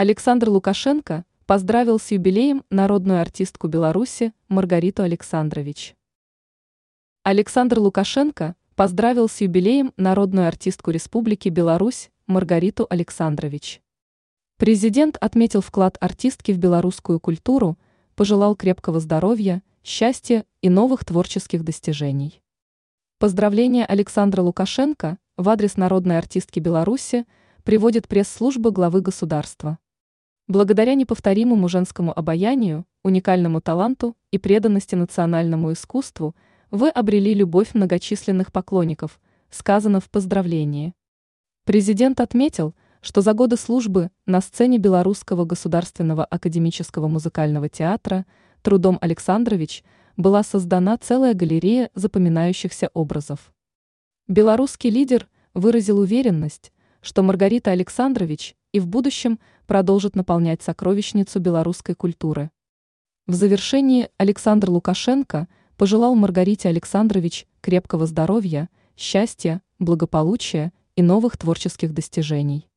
Александр Лукашенко поздравил с юбилеем народную артистку Беларуси Маргариту Александрович. Александр Лукашенко поздравил с юбилеем народную артистку Республики Беларусь Маргариту Александрович. Президент отметил вклад артистки в белорусскую культуру, пожелал крепкого здоровья, счастья и новых творческих достижений. Поздравление Александра Лукашенко в адрес народной артистки Беларуси приводит пресс-служба главы государства. Благодаря неповторимому женскому обаянию, уникальному таланту и преданности национальному искусству вы обрели любовь многочисленных поклонников, сказано в поздравлении. Президент отметил, что за годы службы на сцене Белорусского государственного академического музыкального театра трудом Александрович была создана целая галерея запоминающихся образов. Белорусский лидер выразил уверенность, что Маргарита Александрович и в будущем продолжит наполнять сокровищницу белорусской культуры. В завершении Александр Лукашенко пожелал Маргарите Александрович крепкого здоровья, счастья, благополучия и новых творческих достижений.